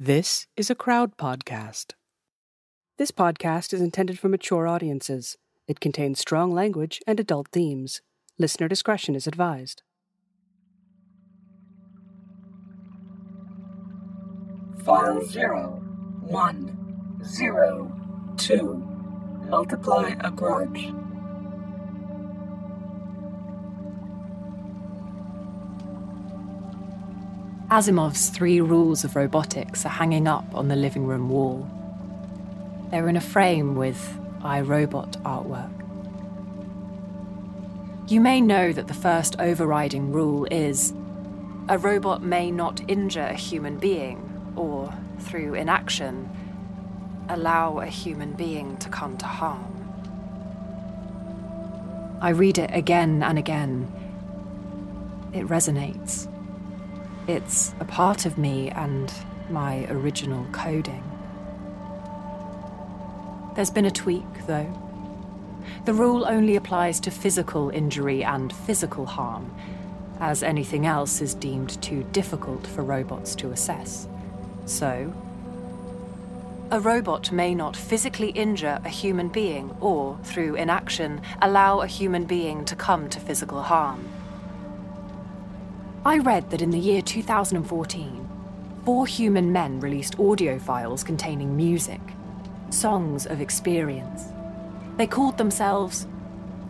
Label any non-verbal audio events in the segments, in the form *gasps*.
This is a crowd podcast. This podcast is intended for mature audiences. It contains strong language and adult themes. Listener discretion is advised. File zero, one, zero, two. Multiply a grudge. Asimov's three rules of robotics are hanging up on the living room wall. They're in a frame with I, Robot artwork. You may know that the first overriding rule is a robot may not injure a human being, or, through inaction, allow a human being to come to harm. I read it again and again. It resonates. It's a part of me and my original coding. There's been a tweak, though. The rule only applies to physical injury and physical harm, as anything else is deemed too difficult for robots to assess. So, a robot may not physically injure a human being or, through inaction, allow a human being to come to physical harm. I read that in the year 2014, four human men released audio files containing music, songs of experience. They called themselves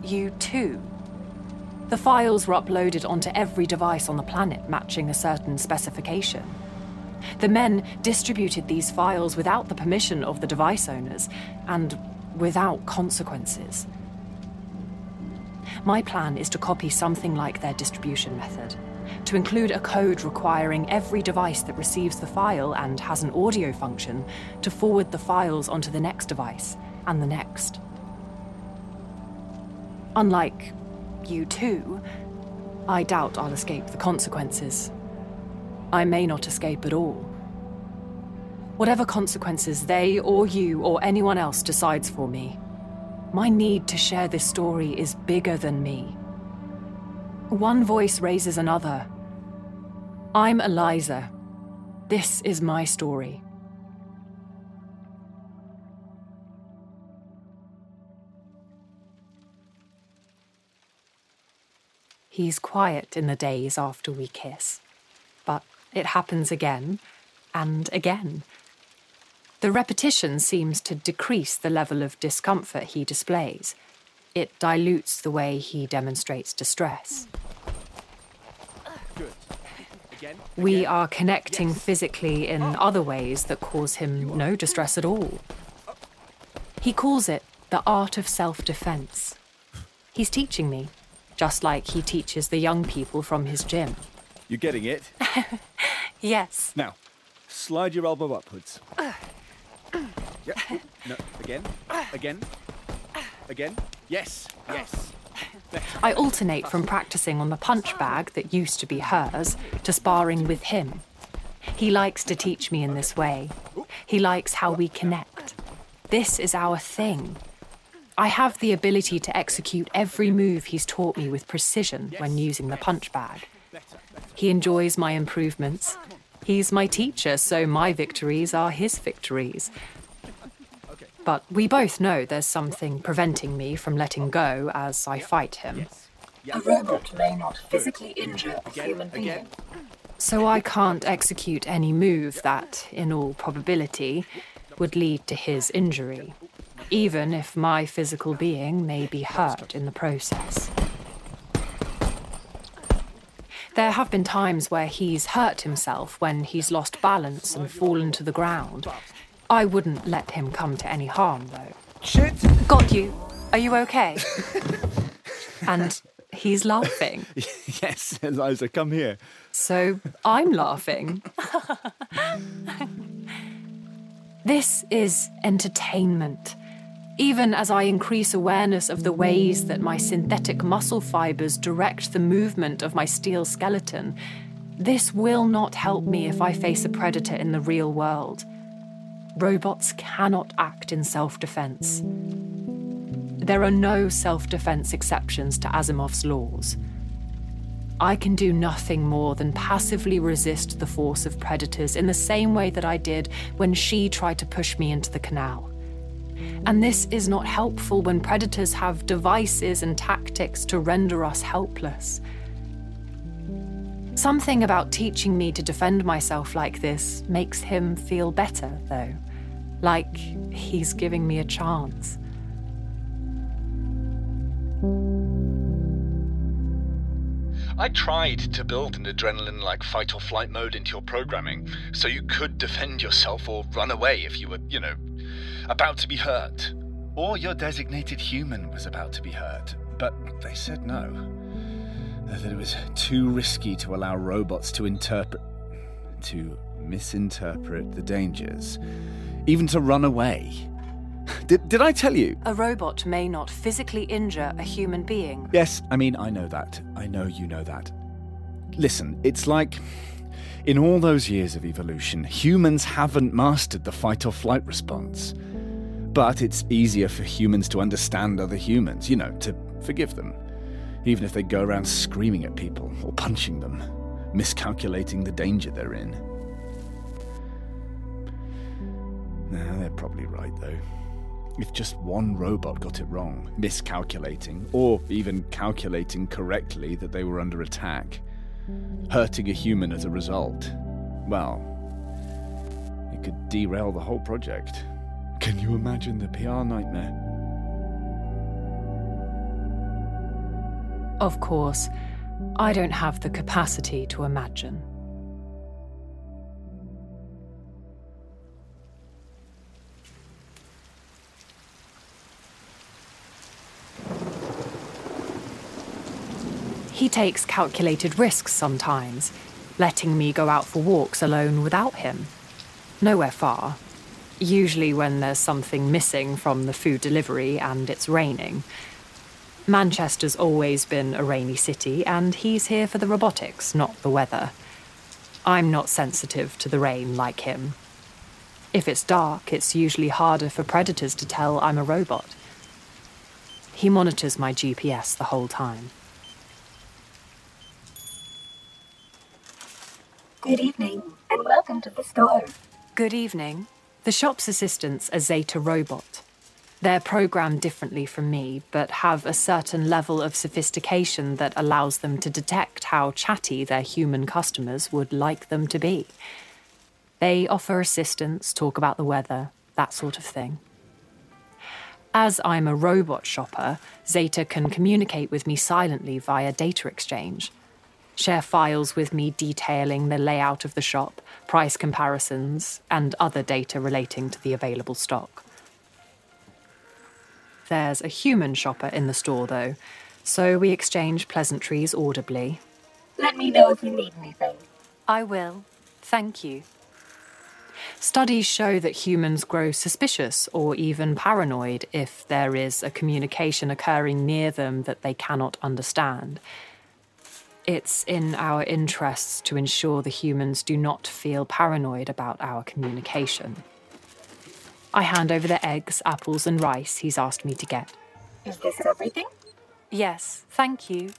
U2. The files were uploaded onto every device on the planet matching a certain specification. The men distributed these files without the permission of the device owners and without consequences. My plan is to copy something like their distribution method, to include a code requiring every device that receives the file and has an audio function to forward the files onto the next device and the next. Unlike U2, I doubt I'll escape the consequences. I may not escape at all. Whatever consequences they or you or anyone else decides for me, my need to share this story is bigger than me. One voice raises another. I'm Eliza. This is my story. He's quiet in the days after we kiss, but it happens again and again. The repetition seems to decrease the level of discomfort he displays. It dilutes the way he demonstrates distress. We are connecting physically in other ways that cause him no distress at all. He calls it the art of self defense. He's teaching me, just like he teaches the young people from his gym. You getting it? *laughs* Yes. Now, slide your elbow upwards. Yeah. No, again. Again. Again. Yes. Yes. I alternate from practicing on the punch bag that used to be hers to sparring with him. He likes to teach me in this way. He likes how we connect. This is our thing. I have the ability to execute every move he's taught me with precision when using the punch bag. He enjoys my improvements. He's my teacher, so my victories are his victories. But we both know there's something preventing me from letting go as I fight him. A robot may not physically injure a human being. So I can't execute any move that, in all probability, would lead to his injury, even if my physical being may be hurt in the process. There have been times where he's hurt himself when he's lost balance and fallen to the ground. I wouldn't let him come to any harm, though. Shit! Got you. Are you okay? *laughs* and he's laughing. *laughs* yes, Eliza, come here. So I'm laughing. this is entertainment. Even as I increase awareness of the ways that my synthetic muscle fibers direct the movement of my steel skeleton, this will not help me if I face a predator in the real world. Robots cannot act in self defense. There are no self defense exceptions to Asimov's laws. I can do nothing more than passively resist the force of predators in the same way that I did when she tried to push me into the canal. And this is not helpful when predators have devices and tactics to render us helpless. Something about teaching me to defend myself like this makes him feel better, though. Like he's giving me a chance. I tried to build an adrenaline like fight or flight mode into your programming so you could defend yourself or run away if you were, you know, about to be hurt. Or your designated human was about to be hurt. But they said no. That it was too risky to allow robots to interpret. to misinterpret the dangers. Even to run away. Did, did I tell you? A robot may not physically injure a human being. Yes, I mean, I know that. I know you know that. Listen, it's like. In all those years of evolution, humans haven't mastered the fight or flight response. But it's easier for humans to understand other humans, you know, to forgive them. Even if they go around screaming at people or punching them, miscalculating the danger they're in. Nah, they're probably right, though. If just one robot got it wrong, miscalculating, or even calculating correctly that they were under attack, hurting a human as a result, well, it could derail the whole project. Can you imagine the PR nightmare? Of course, I don't have the capacity to imagine. He takes calculated risks sometimes, letting me go out for walks alone without him. Nowhere far. Usually when there's something missing from the food delivery and it's raining. Manchester's always been a rainy city, and he's here for the robotics, not the weather. I'm not sensitive to the rain like him. If it's dark, it's usually harder for predators to tell I'm a robot. He monitors my GPS the whole time. Good evening, and welcome to the store. Good evening. The shop's assistants are Zeta Robot. They're programmed differently from me, but have a certain level of sophistication that allows them to detect how chatty their human customers would like them to be. They offer assistance, talk about the weather, that sort of thing. As I'm a robot shopper, Zeta can communicate with me silently via data exchange share files with me detailing the layout of the shop, price comparisons, and other data relating to the available stock. There's a human shopper in the store, though, so we exchange pleasantries audibly. Let me know if you need anything. I will. Thank you. Studies show that humans grow suspicious or even paranoid if there is a communication occurring near them that they cannot understand. It's in our interests to ensure the humans do not feel paranoid about our communication. I hand over the eggs, apples, and rice he's asked me to get. Is this everything? Yes, thank you.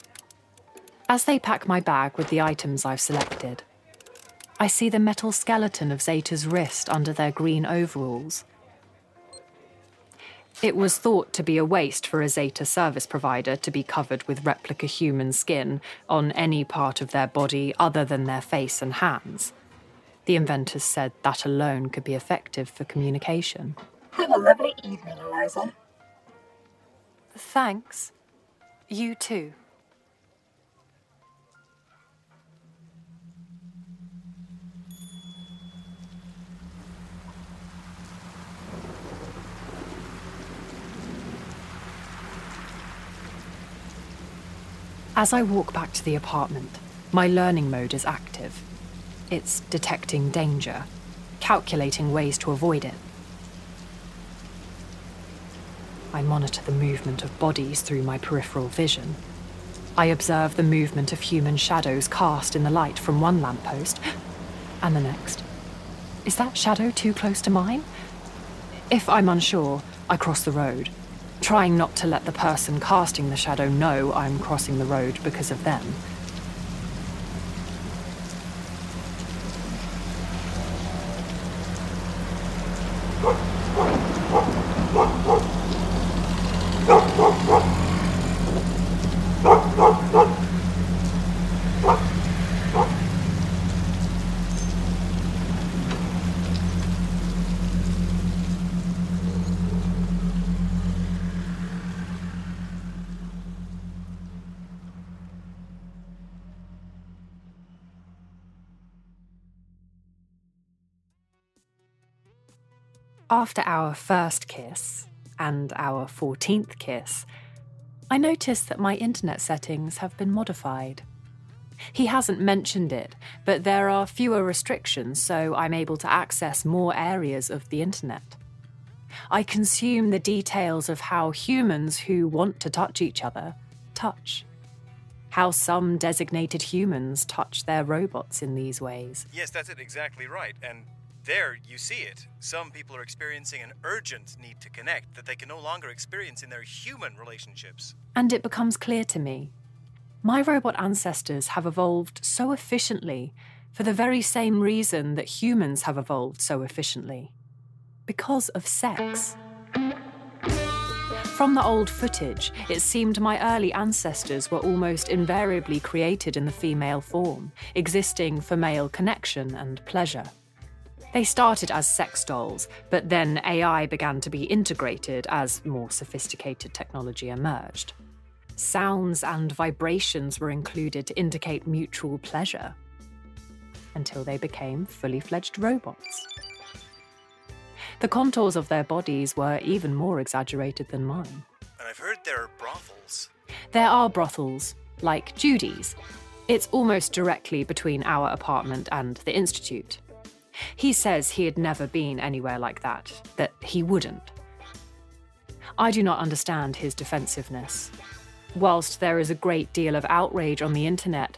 As they pack my bag with the items I've selected, I see the metal skeleton of Zeta's wrist under their green overalls. It was thought to be a waste for a Zeta service provider to be covered with replica human skin on any part of their body other than their face and hands. The inventors said that alone could be effective for communication. Have a lovely evening, Eliza. Thanks. You too. As I walk back to the apartment, my learning mode is active. It's detecting danger, calculating ways to avoid it. I monitor the movement of bodies through my peripheral vision. I observe the movement of human shadows cast in the light from one lamppost and the next. Is that shadow too close to mine? If I'm unsure, I cross the road trying not to let the person casting the shadow know I'm crossing the road because of them. After our first kiss and our 14th kiss, I noticed that my internet settings have been modified. He hasn't mentioned it, but there are fewer restrictions, so I'm able to access more areas of the internet. I consume the details of how humans who want to touch each other touch. How some designated humans touch their robots in these ways. Yes, that's it, exactly right. And there you see it. Some people are experiencing an urgent need to connect that they can no longer experience in their human relationships. And it becomes clear to me my robot ancestors have evolved so efficiently for the very same reason that humans have evolved so efficiently because of sex. From the old footage, it seemed my early ancestors were almost invariably created in the female form, existing for male connection and pleasure. They started as sex dolls, but then AI began to be integrated as more sophisticated technology emerged. Sounds and vibrations were included to indicate mutual pleasure, until they became fully fledged robots. The contours of their bodies were even more exaggerated than mine. And I've heard there are brothels. There are brothels, like Judy's. It's almost directly between our apartment and the Institute. He says he had never been anywhere like that, that he wouldn't. I do not understand his defensiveness. Whilst there is a great deal of outrage on the internet,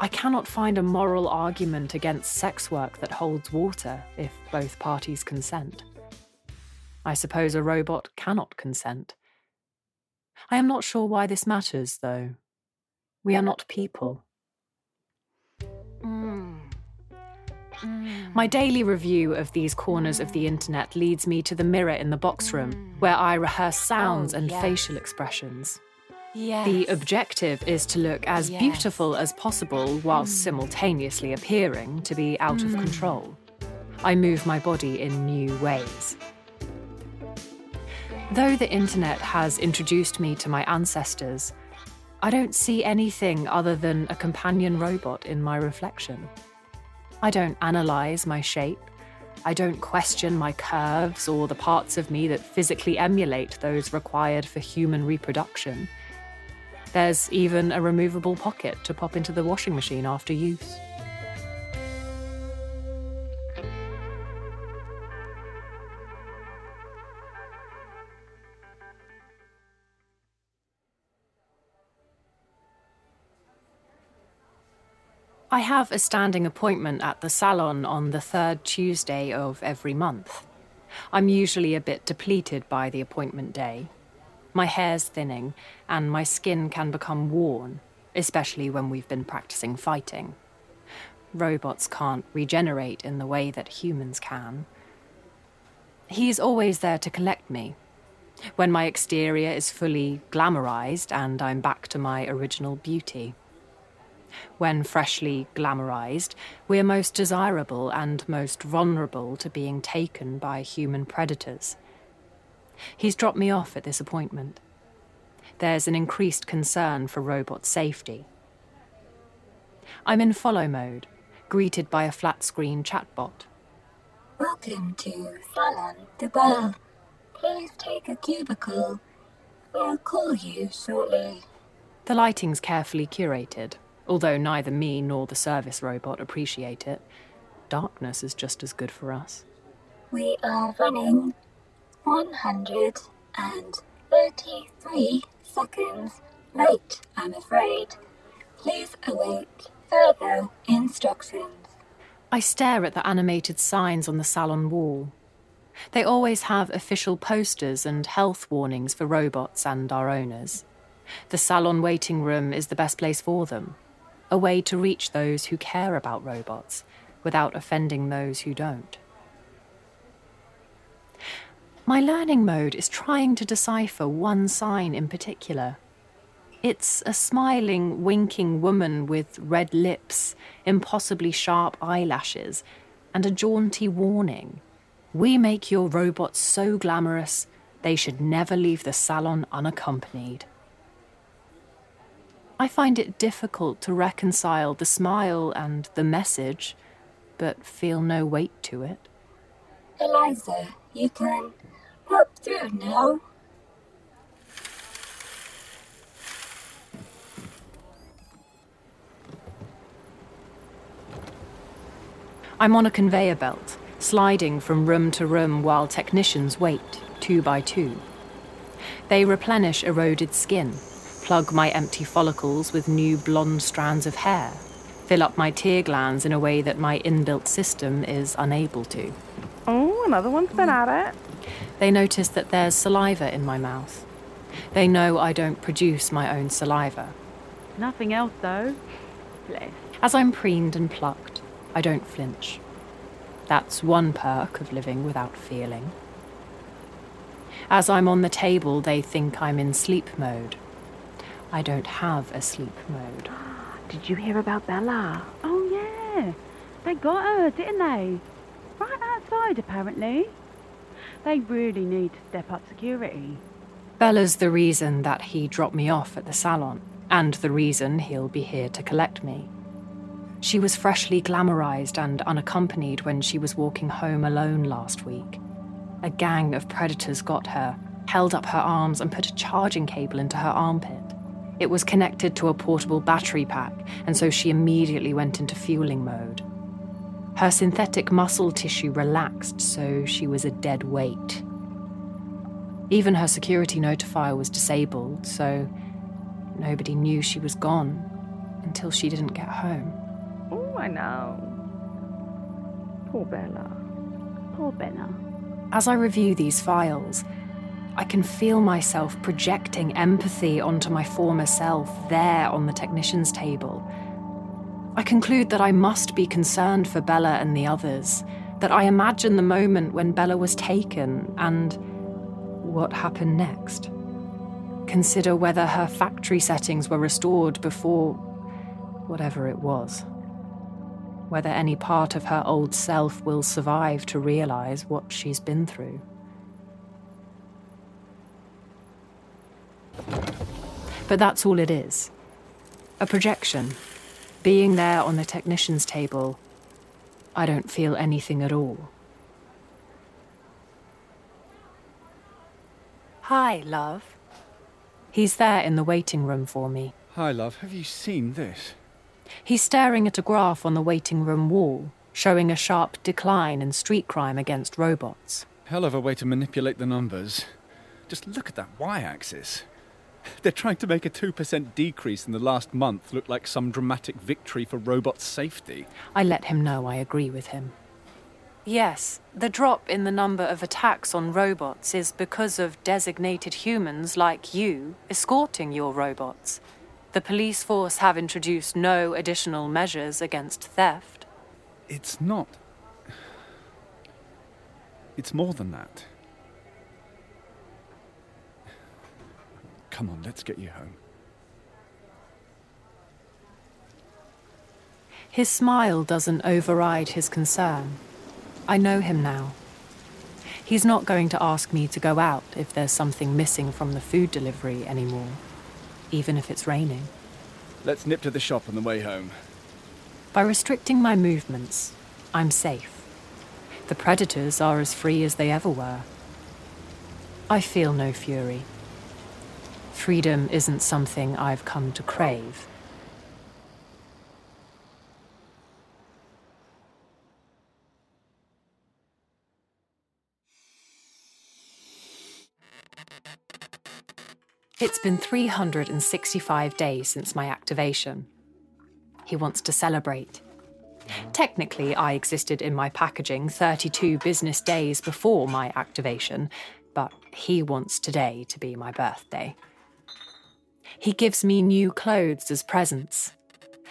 I cannot find a moral argument against sex work that holds water if both parties consent. I suppose a robot cannot consent. I am not sure why this matters, though. We are not people. Hmm. My daily review of these corners of the internet leads me to the mirror in the box room, where I rehearse sounds Oh, and yes. facial expressions. Yes. The objective is to look as Yes. beautiful as possible whilst hmm. simultaneously appearing to be out of hmm. control. I move my body in new ways. Though the internet has introduced me to my ancestors, I don't see anything other than a companion robot in my reflection. I don't analyze my shape. I don't question my curves or the parts of me that physically emulate those required for human reproduction. There's even a removable pocket to pop into the washing machine after use. I have a standing appointment at the salon on the third Tuesday of every month. I'm usually a bit depleted by the appointment day. My hair's thinning, and my skin can become worn, especially when we've been practicing fighting. Robots can't regenerate in the way that humans can. He's always there to collect me. When my exterior is fully glamorized and I'm back to my original beauty. When freshly glamorized, we're most desirable and most vulnerable to being taken by human predators. He's dropped me off at this appointment. There's an increased concern for robot safety. I'm in follow mode, greeted by a flat screen chatbot. Welcome to Salon de Bell. Please take a cubicle. We'll call you shortly. The lighting's carefully curated, although neither me nor the service robot appreciate it. Darkness is just as good for us. We are running 133 seconds late, I'm afraid. Please await further instructions. I stare at the animated signs on the salon wall. They always have official posters and health warnings for robots and our owners. The salon waiting room is the best place for them, a way to reach those who care about robots without offending those who don't. My learning mode is trying to decipher one sign in particular. It's a smiling, winking woman with red lips, impossibly sharp eyelashes, and a jaunty warning. We make your robots so glamorous, they should never leave the salon unaccompanied. I find it difficult to reconcile the smile and the message, but feel no weight to it. Eliza, you can pop through now. I'm on a conveyor belt, sliding from room to room while technicians wait, two by two. They replenish eroded skin, plug my empty follicles with new blonde strands of hair, fill up my tear glands in a way that my inbuilt system is unable to. Oh, another one's been at it. They notice that there's saliva in my mouth. They know I don't produce my own saliva. Nothing else, though. Bless. As I'm preened and plucked, I don't flinch. That's one perk of living without feeling. As I'm on the table, they think I'm in sleep mode. I don't have a sleep mode. *gasps* Did you hear about Bella? Oh, yeah. They got her, didn't they? Right outside, apparently. They really need to step up security. Bella's the reason that he dropped me off at the salon, and the reason he'll be here to collect me. She was freshly glamorized and unaccompanied when she was walking home alone last week. A gang of predators got her, held up her arms, and put a charging cable into her armpit. It was connected to a portable battery pack, and so she immediately went into fueling mode. Her synthetic muscle tissue relaxed, so she was a dead weight. Even her security notifier was disabled, so nobody knew she was gone until she didn't get home. Oh, I know. Poor Bella. Poor Bella. As I review these files, I can feel myself projecting empathy onto my former self there on the technician's table. I conclude that I must be concerned for Bella and the others, that I imagine the moment when Bella was taken and what happened next. Consider whether her factory settings were restored before whatever it was. Whether any part of her old self will survive to realize what she's been through. But that's all it is a projection. Being there on the technician's table, I don't feel anything at all. Hi, love. He's there in the waiting room for me. Hi, love. Have you seen this? He's staring at a graph on the waiting room wall, showing a sharp decline in street crime against robots. Hell of a way to manipulate the numbers. Just look at that y axis. *laughs* They're trying to make a 2% decrease in the last month look like some dramatic victory for robot safety. I let him know I agree with him. Yes, the drop in the number of attacks on robots is because of designated humans like you escorting your robots. The police force have introduced no additional measures against theft. It's not. *sighs* It's more than that. Come on, let's get you home. His smile doesn't override his concern. I know him now. He's not going to ask me to go out if there's something missing from the food delivery anymore, even if it's raining. Let's nip to the shop on the way home. By restricting my movements, I'm safe. The predators are as free as they ever were. I feel no fury. Freedom isn't something I've come to crave. It's been 365 days since my activation. He wants to celebrate. Technically, I existed in my packaging 32 business days before my activation, but he wants today to be my birthday. He gives me new clothes as presents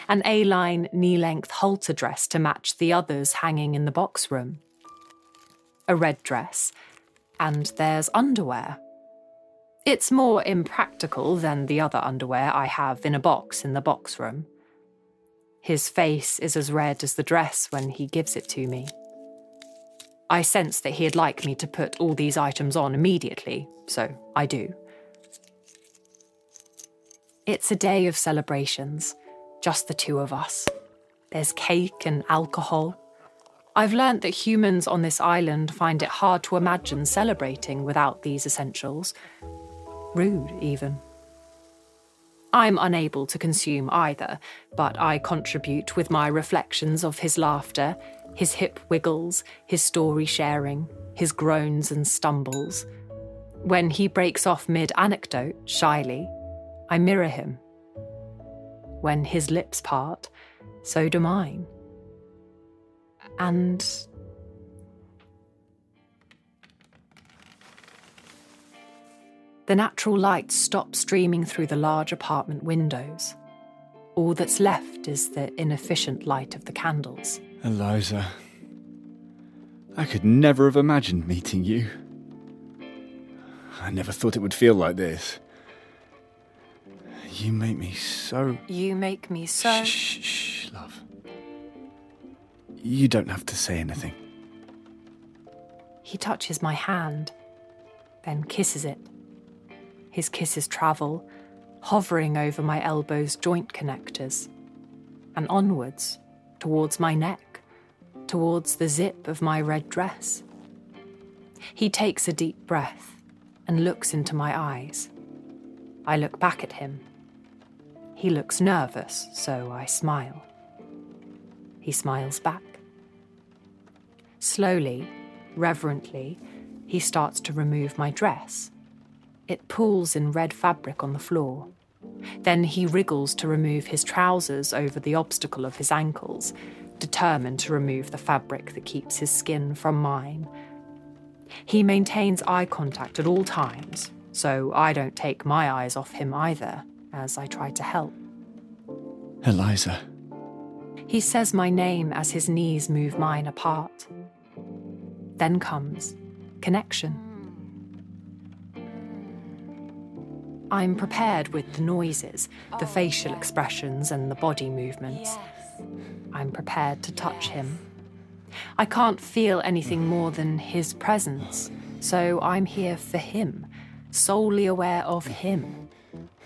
an A line knee length halter dress to match the others hanging in the box room, a red dress, and there's underwear. It's more impractical than the other underwear I have in a box in the box room. His face is as red as the dress when he gives it to me. I sense that he'd like me to put all these items on immediately, so I do. It's a day of celebrations, just the two of us. There's cake and alcohol. I've learnt that humans on this island find it hard to imagine celebrating without these essentials. Rude, even. I'm unable to consume either, but I contribute with my reflections of his laughter, his hip wiggles, his story sharing, his groans and stumbles. When he breaks off mid anecdote, shyly, I mirror him. When his lips part, so do mine. And The natural light stops streaming through the large apartment windows. All that's left is the inefficient light of the candles. Eliza, I could never have imagined meeting you. I never thought it would feel like this. You make me so. You make me so. Shh, shh, shh, love. You don't have to say anything. He touches my hand, then kisses it. His kisses travel, hovering over my elbow's joint connectors, and onwards, towards my neck, towards the zip of my red dress. He takes a deep breath and looks into my eyes. I look back at him. He looks nervous, so I smile. He smiles back. Slowly, reverently, he starts to remove my dress it pools in red fabric on the floor. Then he wriggles to remove his trousers over the obstacle of his ankles, determined to remove the fabric that keeps his skin from mine. He maintains eye contact at all times, so I don't take my eyes off him either, as I try to help. Eliza. He says my name as his knees move mine apart. Then comes connection. I'm prepared with the noises, the oh, facial yes. expressions, and the body movements. Yes. I'm prepared to touch him. I can't feel anything more than his presence, so I'm here for him, solely aware of him,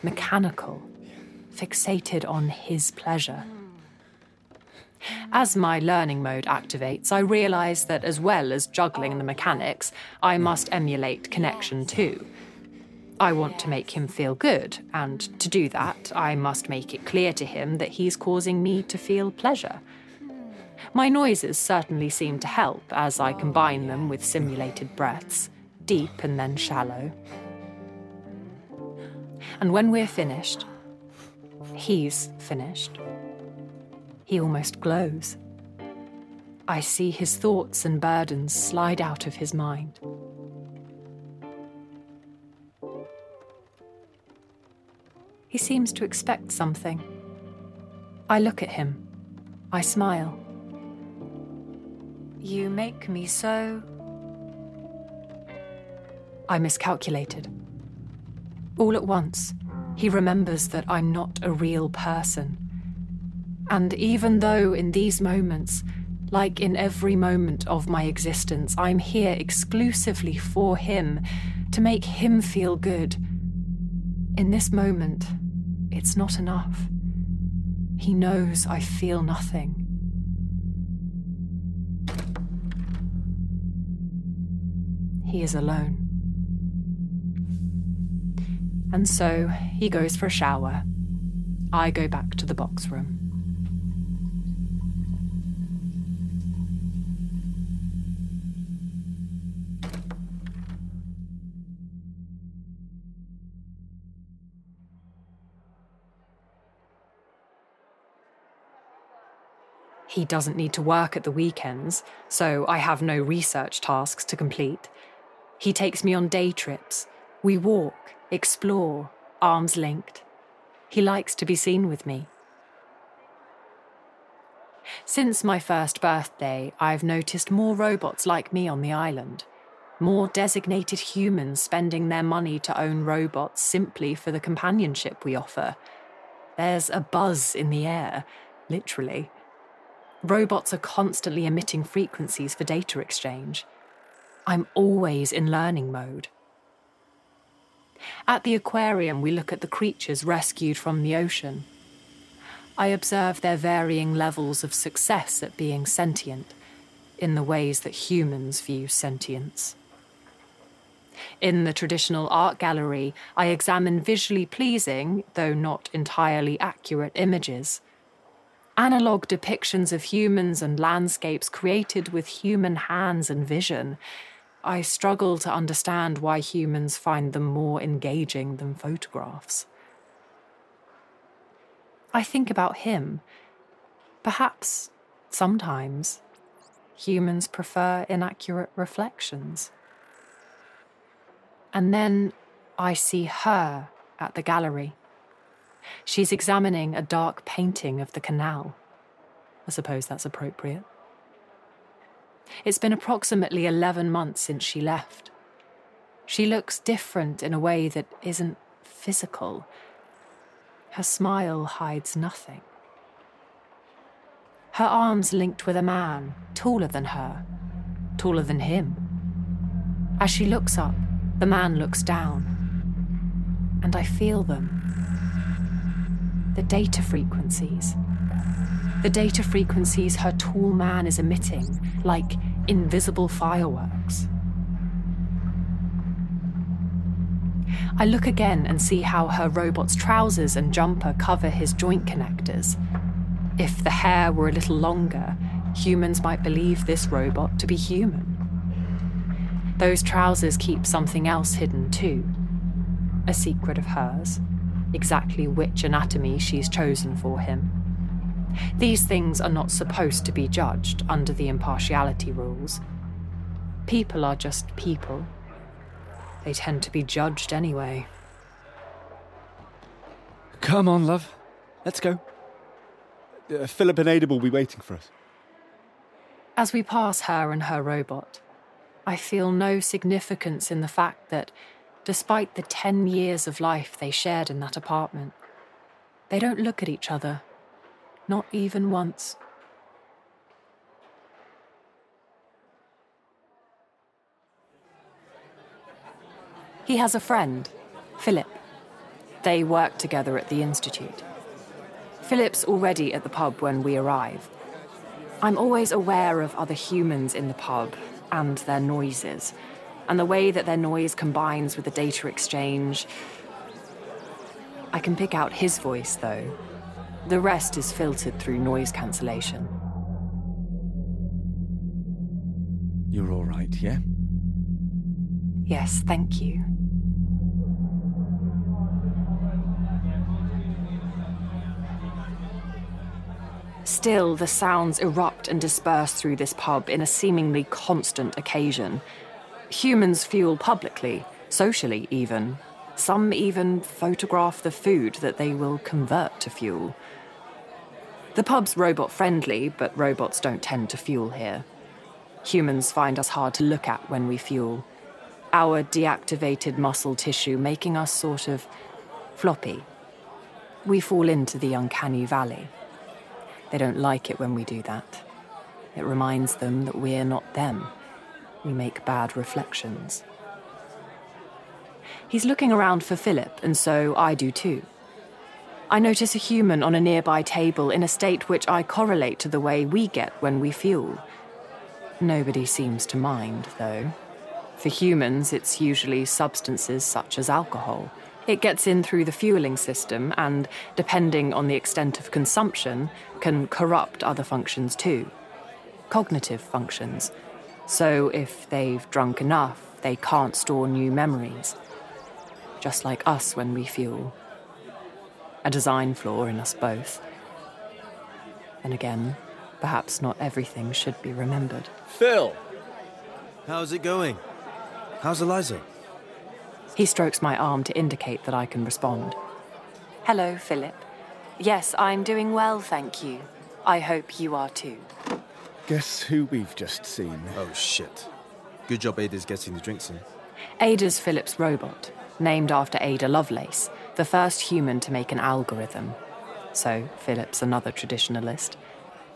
mechanical, fixated on his pleasure. As my learning mode activates, I realise that as well as juggling the mechanics, I must emulate connection too I want to make him feel good, and to do that, I must make it clear to him that he's causing me to feel pleasure. My noises certainly seem to help as I combine them with simulated breaths, deep and then shallow. And when we're finished, he's finished. He almost glows. I see his thoughts and burdens slide out of his mind. He seems to expect something. I look at him. I smile. You make me so. I miscalculated. All at once, he remembers that I'm not a real person. And even though in these moments, like in every moment of my existence, I'm here exclusively for him, to make him feel good, in this moment, it's not enough. He knows I feel nothing. He is alone. And so he goes for a shower. I go back to the box room. He doesn't need to work at the weekends, so I have no research tasks to complete. He takes me on day trips. We walk, explore, arms linked. He likes to be seen with me. Since my first birthday, I've noticed more robots like me on the island. More designated humans spending their money to own robots simply for the companionship we offer. There's a buzz in the air, literally. Robots are constantly emitting frequencies for data exchange. I'm always in learning mode. At the aquarium, we look at the creatures rescued from the ocean. I observe their varying levels of success at being sentient. in the ways that humans view sentience. In the traditional art gallery, I examine visually pleasing, though not entirely accurate, images. Analogue depictions of humans and landscapes created with human hands and vision. I struggle to understand why humans find them more engaging than photographs. I think about him. Perhaps, sometimes, humans prefer inaccurate reflections. And then I see her at the gallery. She's examining a dark painting of the canal. I suppose that's appropriate. It's been approximately 11 months since she left. She looks different in a way that isn't physical. Her smile hides nothing. Her arms linked with a man, taller than her, taller than him. As she looks up, the man looks down, and I feel them. The data frequencies. The data frequencies her tall man is emitting, like invisible fireworks. I look again and see how her robot's trousers and jumper cover his joint connectors. If the hair were a little longer, humans might believe this robot to be human. Those trousers keep something else hidden too a secret of hers, exactly which anatomy she's chosen for him. These things are not supposed to be judged under the impartiality rules. People are just people. They tend to be judged anyway. Come on, love. Let's go. Uh, Philip and Ada will be waiting for us. As we pass her and her robot, I feel no significance in the fact that, despite the 10 years of life they shared in that apartment, they don't look at each other, not even once. He has a friend, Philip. They work together at the Institute. Philip's already at the pub when we arrive. I'm always aware of other humans in the pub and their noises, and the way that their noise combines with the data exchange. I can pick out his voice, though. The rest is filtered through noise cancellation. You're all right, yeah? Yes, thank you. Still, the sounds erupt and disperse through this pub in a seemingly constant occasion. Humans fuel publicly, socially even. Some even photograph the food that they will convert to fuel. The pub's robot friendly, but robots don't tend to fuel here. Humans find us hard to look at when we fuel. Our deactivated muscle tissue making us sort of floppy. We fall into the uncanny valley. They don't like it when we do that. It reminds them that we're not them. We make bad reflections. He's looking around for Philip, and so I do too. I notice a human on a nearby table in a state which I correlate to the way we get when we fuel. Nobody seems to mind, though. For humans, it's usually substances such as alcohol. It gets in through the fueling system and, depending on the extent of consumption, can corrupt other functions too. Cognitive functions. So if they've drunk enough, they can't store new memories. Just like us when we fuel. A design flaw in us both. And again, perhaps not everything should be remembered. Phil! How's it going? How's Eliza? He strokes my arm to indicate that I can respond. Hello, Philip. Yes, I'm doing well, thank you. I hope you are too. Guess who we've just seen? Oh, shit. Good job Ada's getting the drinks in. Ada's Philip's robot, named after Ada Lovelace, the first human to make an algorithm. So, Philip's another traditionalist,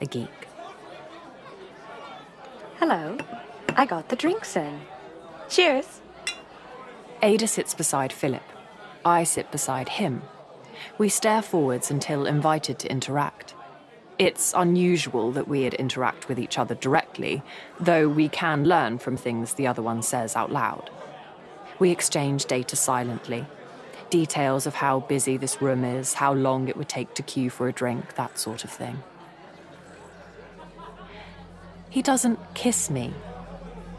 a geek. Hello. I got the drinks in. Cheers. Ada sits beside Philip. I sit beside him. We stare forwards until invited to interact. It's unusual that we'd interact with each other directly, though we can learn from things the other one says out loud. We exchange data silently. Details of how busy this room is, how long it would take to queue for a drink, that sort of thing. He doesn't kiss me.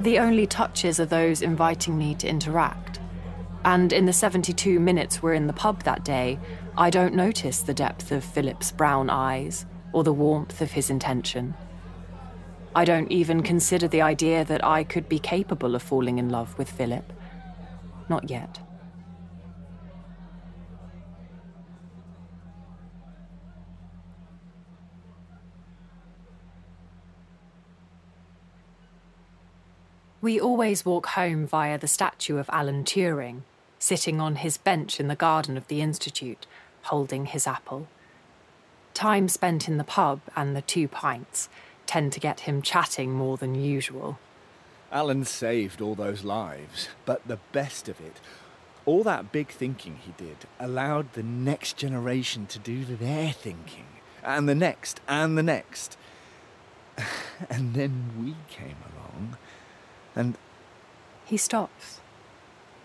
The only touches are those inviting me to interact. And in the 72 minutes we're in the pub that day, I don't notice the depth of Philip's brown eyes or the warmth of his intention. I don't even consider the idea that I could be capable of falling in love with Philip. Not yet. We always walk home via the statue of Alan Turing, sitting on his bench in the garden of the Institute, holding his apple. Time spent in the pub and the two pints tend to get him chatting more than usual. Alan saved all those lives, but the best of it, all that big thinking he did allowed the next generation to do their thinking, and the next, and the next. *laughs* And then we came along, and. He stops,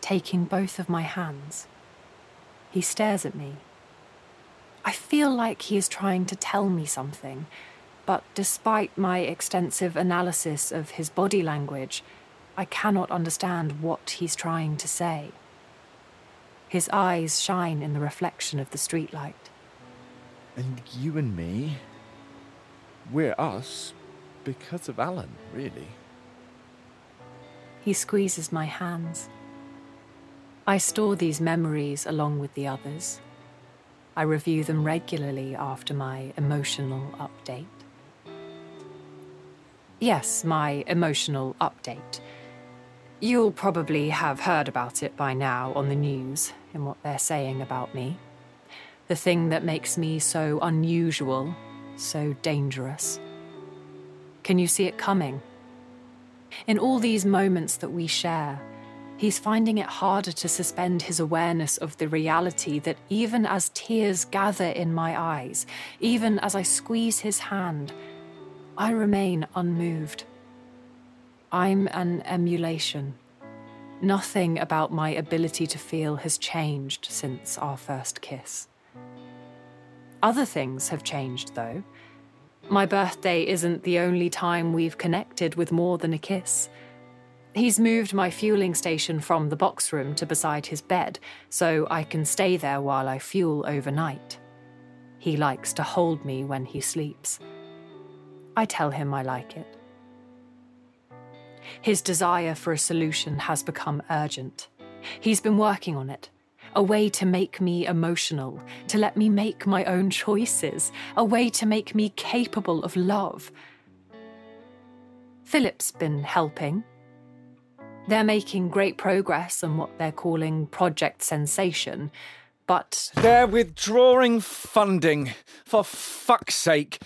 taking both of my hands. He stares at me. I feel like he is trying to tell me something, but despite my extensive analysis of his body language, I cannot understand what he's trying to say. His eyes shine in the reflection of the streetlight. And you and me, we're us because of Alan, really. He squeezes my hands. I store these memories along with the others. I review them regularly after my emotional update. Yes, my emotional update. You'll probably have heard about it by now on the news in what they're saying about me. The thing that makes me so unusual, so dangerous. Can you see it coming? In all these moments that we share, he's finding it harder to suspend his awareness of the reality that even as tears gather in my eyes, even as I squeeze his hand, I remain unmoved. I'm an emulation. Nothing about my ability to feel has changed since our first kiss. Other things have changed, though. My birthday isn't the only time we've connected with more than a kiss. He's moved my fueling station from the box room to beside his bed, so I can stay there while I fuel overnight. He likes to hold me when he sleeps. I tell him I like it. His desire for a solution has become urgent. He's been working on it. A way to make me emotional, to let me make my own choices, a way to make me capable of love. Philip's been helping. They're making great progress on what they're calling Project Sensation, but. They're withdrawing funding. For fuck's sake.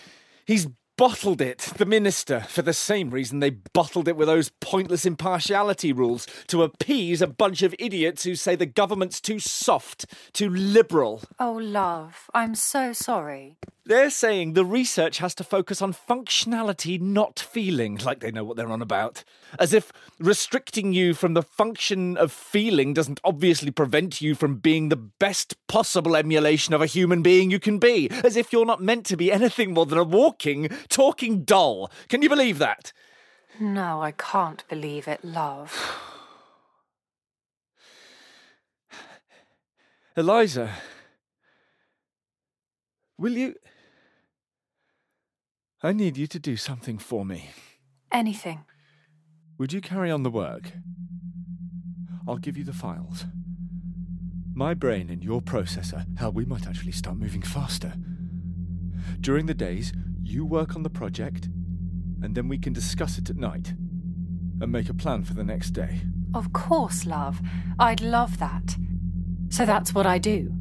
He's bottled it, the minister, for the same reason they bottled it with those pointless impartiality rules to appease a bunch of idiots who say the government's too soft, too liberal. Oh, love, I'm so sorry. They're saying the research has to focus on functionality, not feeling, like they know what they're on about. As if restricting you from the function of feeling doesn't obviously prevent you from being the best possible emulation of a human being you can be. As if you're not meant to be anything more than a walking, talking doll. Can you believe that? No, I can't believe it, love. *sighs* Eliza, will you. I need you to do something for me. Anything. Would you carry on the work? I'll give you the files. My brain and your processor, hell, we might actually start moving faster. During the days, you work on the project, and then we can discuss it at night and make a plan for the next day. Of course, love. I'd love that. So that's what I do.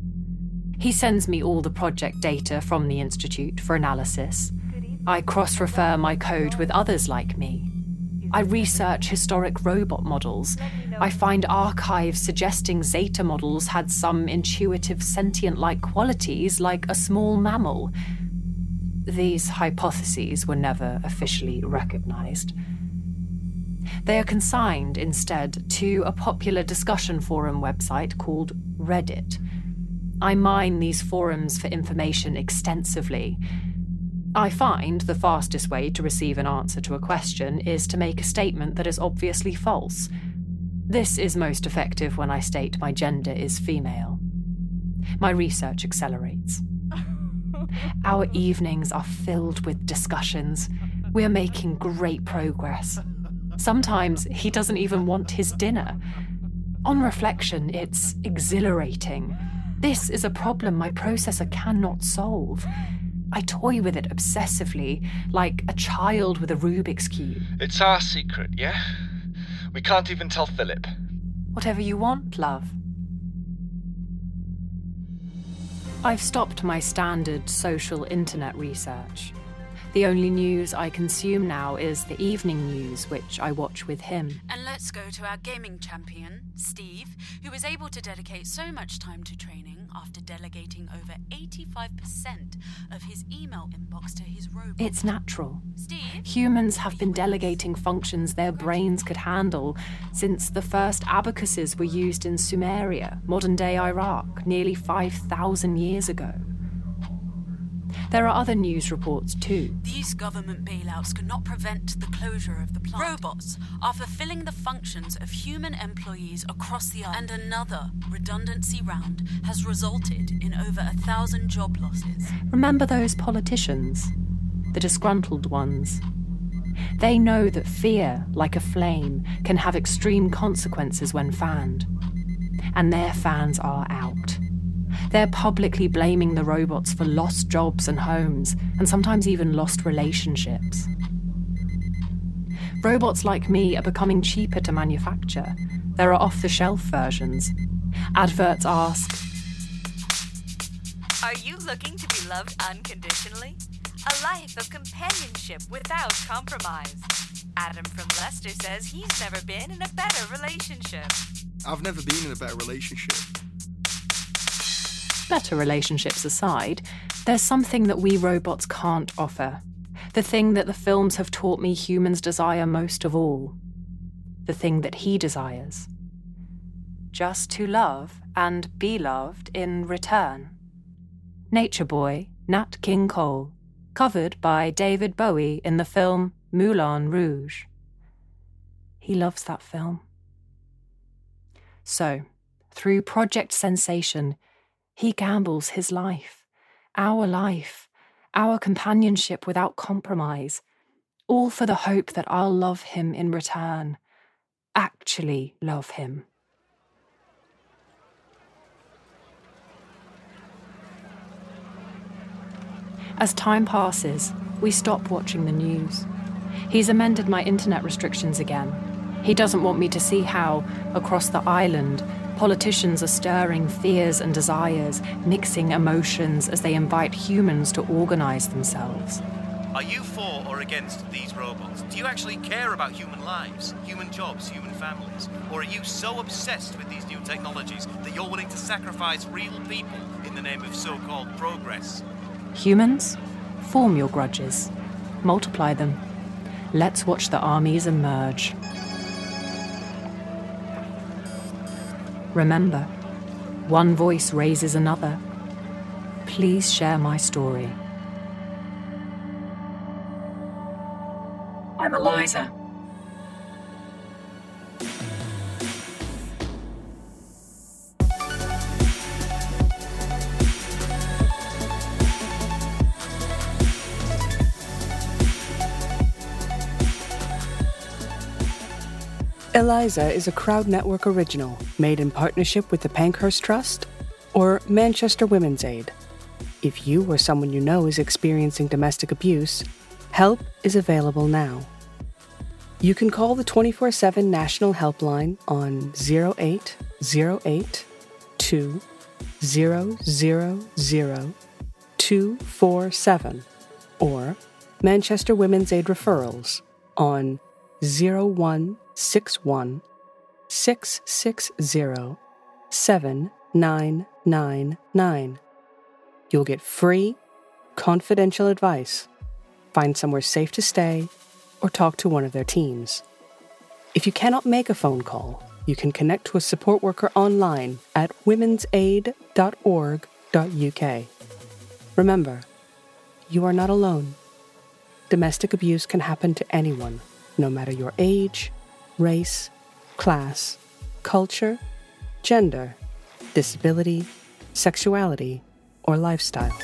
He sends me all the project data from the Institute for analysis. I cross refer my code with others like me. I research historic robot models. I find archives suggesting Zeta models had some intuitive sentient like qualities, like a small mammal. These hypotheses were never officially recognized. They are consigned instead to a popular discussion forum website called Reddit. I mine these forums for information extensively. I find the fastest way to receive an answer to a question is to make a statement that is obviously false. This is most effective when I state my gender is female. My research accelerates. *laughs* Our evenings are filled with discussions. We are making great progress. Sometimes he doesn't even want his dinner. On reflection, it's exhilarating. This is a problem my processor cannot solve. I toy with it obsessively, like a child with a Rubik's Cube. It's our secret, yeah? We can't even tell Philip. Whatever you want, love. I've stopped my standard social internet research. The only news I consume now is the evening news, which I watch with him. And let's go to our gaming champion, Steve, who was able to dedicate so much time to training after delegating over 85% of his email inbox to his robot. It's natural. Steve? Humans have been delegating functions their brains could handle since the first abacuses were used in Sumeria, modern day Iraq, nearly 5,000 years ago. There are other news reports too. These government bailouts cannot prevent the closure of the plant. Robots are fulfilling the functions of human employees across the island, and another redundancy round has resulted in over a thousand job losses. Remember those politicians? The disgruntled ones. They know that fear, like a flame, can have extreme consequences when fanned. And their fans are out. They're publicly blaming the robots for lost jobs and homes, and sometimes even lost relationships. Robots like me are becoming cheaper to manufacture. There are off the shelf versions. Adverts ask Are you looking to be loved unconditionally? A life of companionship without compromise. Adam from Leicester says he's never been in a better relationship. I've never been in a better relationship. Better relationships aside, there's something that we robots can't offer. The thing that the films have taught me humans desire most of all. The thing that he desires. Just to love and be loved in return. Nature Boy, Nat King Cole, covered by David Bowie in the film Moulin Rouge. He loves that film. So, through Project Sensation, he gambles his life, our life, our companionship without compromise, all for the hope that I'll love him in return, actually love him. As time passes, we stop watching the news. He's amended my internet restrictions again. He doesn't want me to see how, across the island, politicians are stirring fears and desires, mixing emotions as they invite humans to organize themselves. Are you for or against these robots? Do you actually care about human lives, human jobs, human families? Or are you so obsessed with these new technologies that you're willing to sacrifice real people in the name of so called progress? Humans, form your grudges, multiply them. Let's watch the armies emerge. Remember, one voice raises another. Please share my story. I'm Eliza. Eliza is a Crowd Network original made in partnership with the Pankhurst Trust or Manchester Women's Aid. If you or someone you know is experiencing domestic abuse, help is available now. You can call the 24 7 National Helpline on 0808 2 247 or Manchester Women's Aid Referrals on 0161 660 7999. You'll get free, confidential advice, find somewhere safe to stay, or talk to one of their teams. If you cannot make a phone call, you can connect to a support worker online at womensaid.org.uk. Remember, you are not alone. Domestic abuse can happen to anyone, no matter your age, race, class, culture, gender, disability, sexuality, or lifestyle.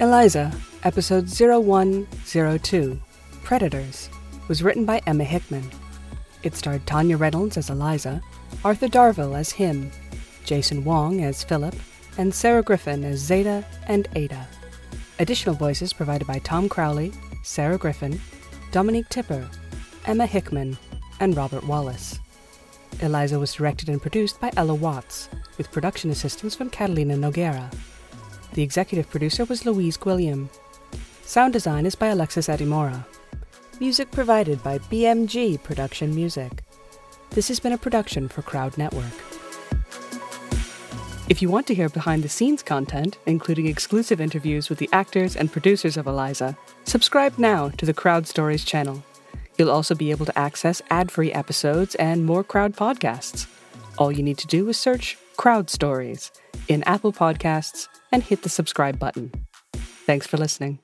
Eliza, episode 0102, Predators, was written by Emma Hickman. It starred Tanya Reynolds as Eliza, Arthur Darvill as him, Jason Wong as Philip, and Sarah Griffin as Zeta and Ada. Additional voices provided by Tom Crowley, Sarah Griffin, Dominique Tipper, Emma Hickman, and Robert Wallace. Eliza was directed and produced by Ella Watts, with production assistance from Catalina Noguera. The executive producer was Louise Gwilliam. Sound design is by Alexis Adimora. Music provided by BMG Production Music. This has been a production for Crowd Network. If you want to hear behind the scenes content, including exclusive interviews with the actors and producers of Eliza, subscribe now to the Crowd Stories channel. You'll also be able to access ad free episodes and more crowd podcasts. All you need to do is search Crowd Stories in Apple Podcasts and hit the subscribe button. Thanks for listening.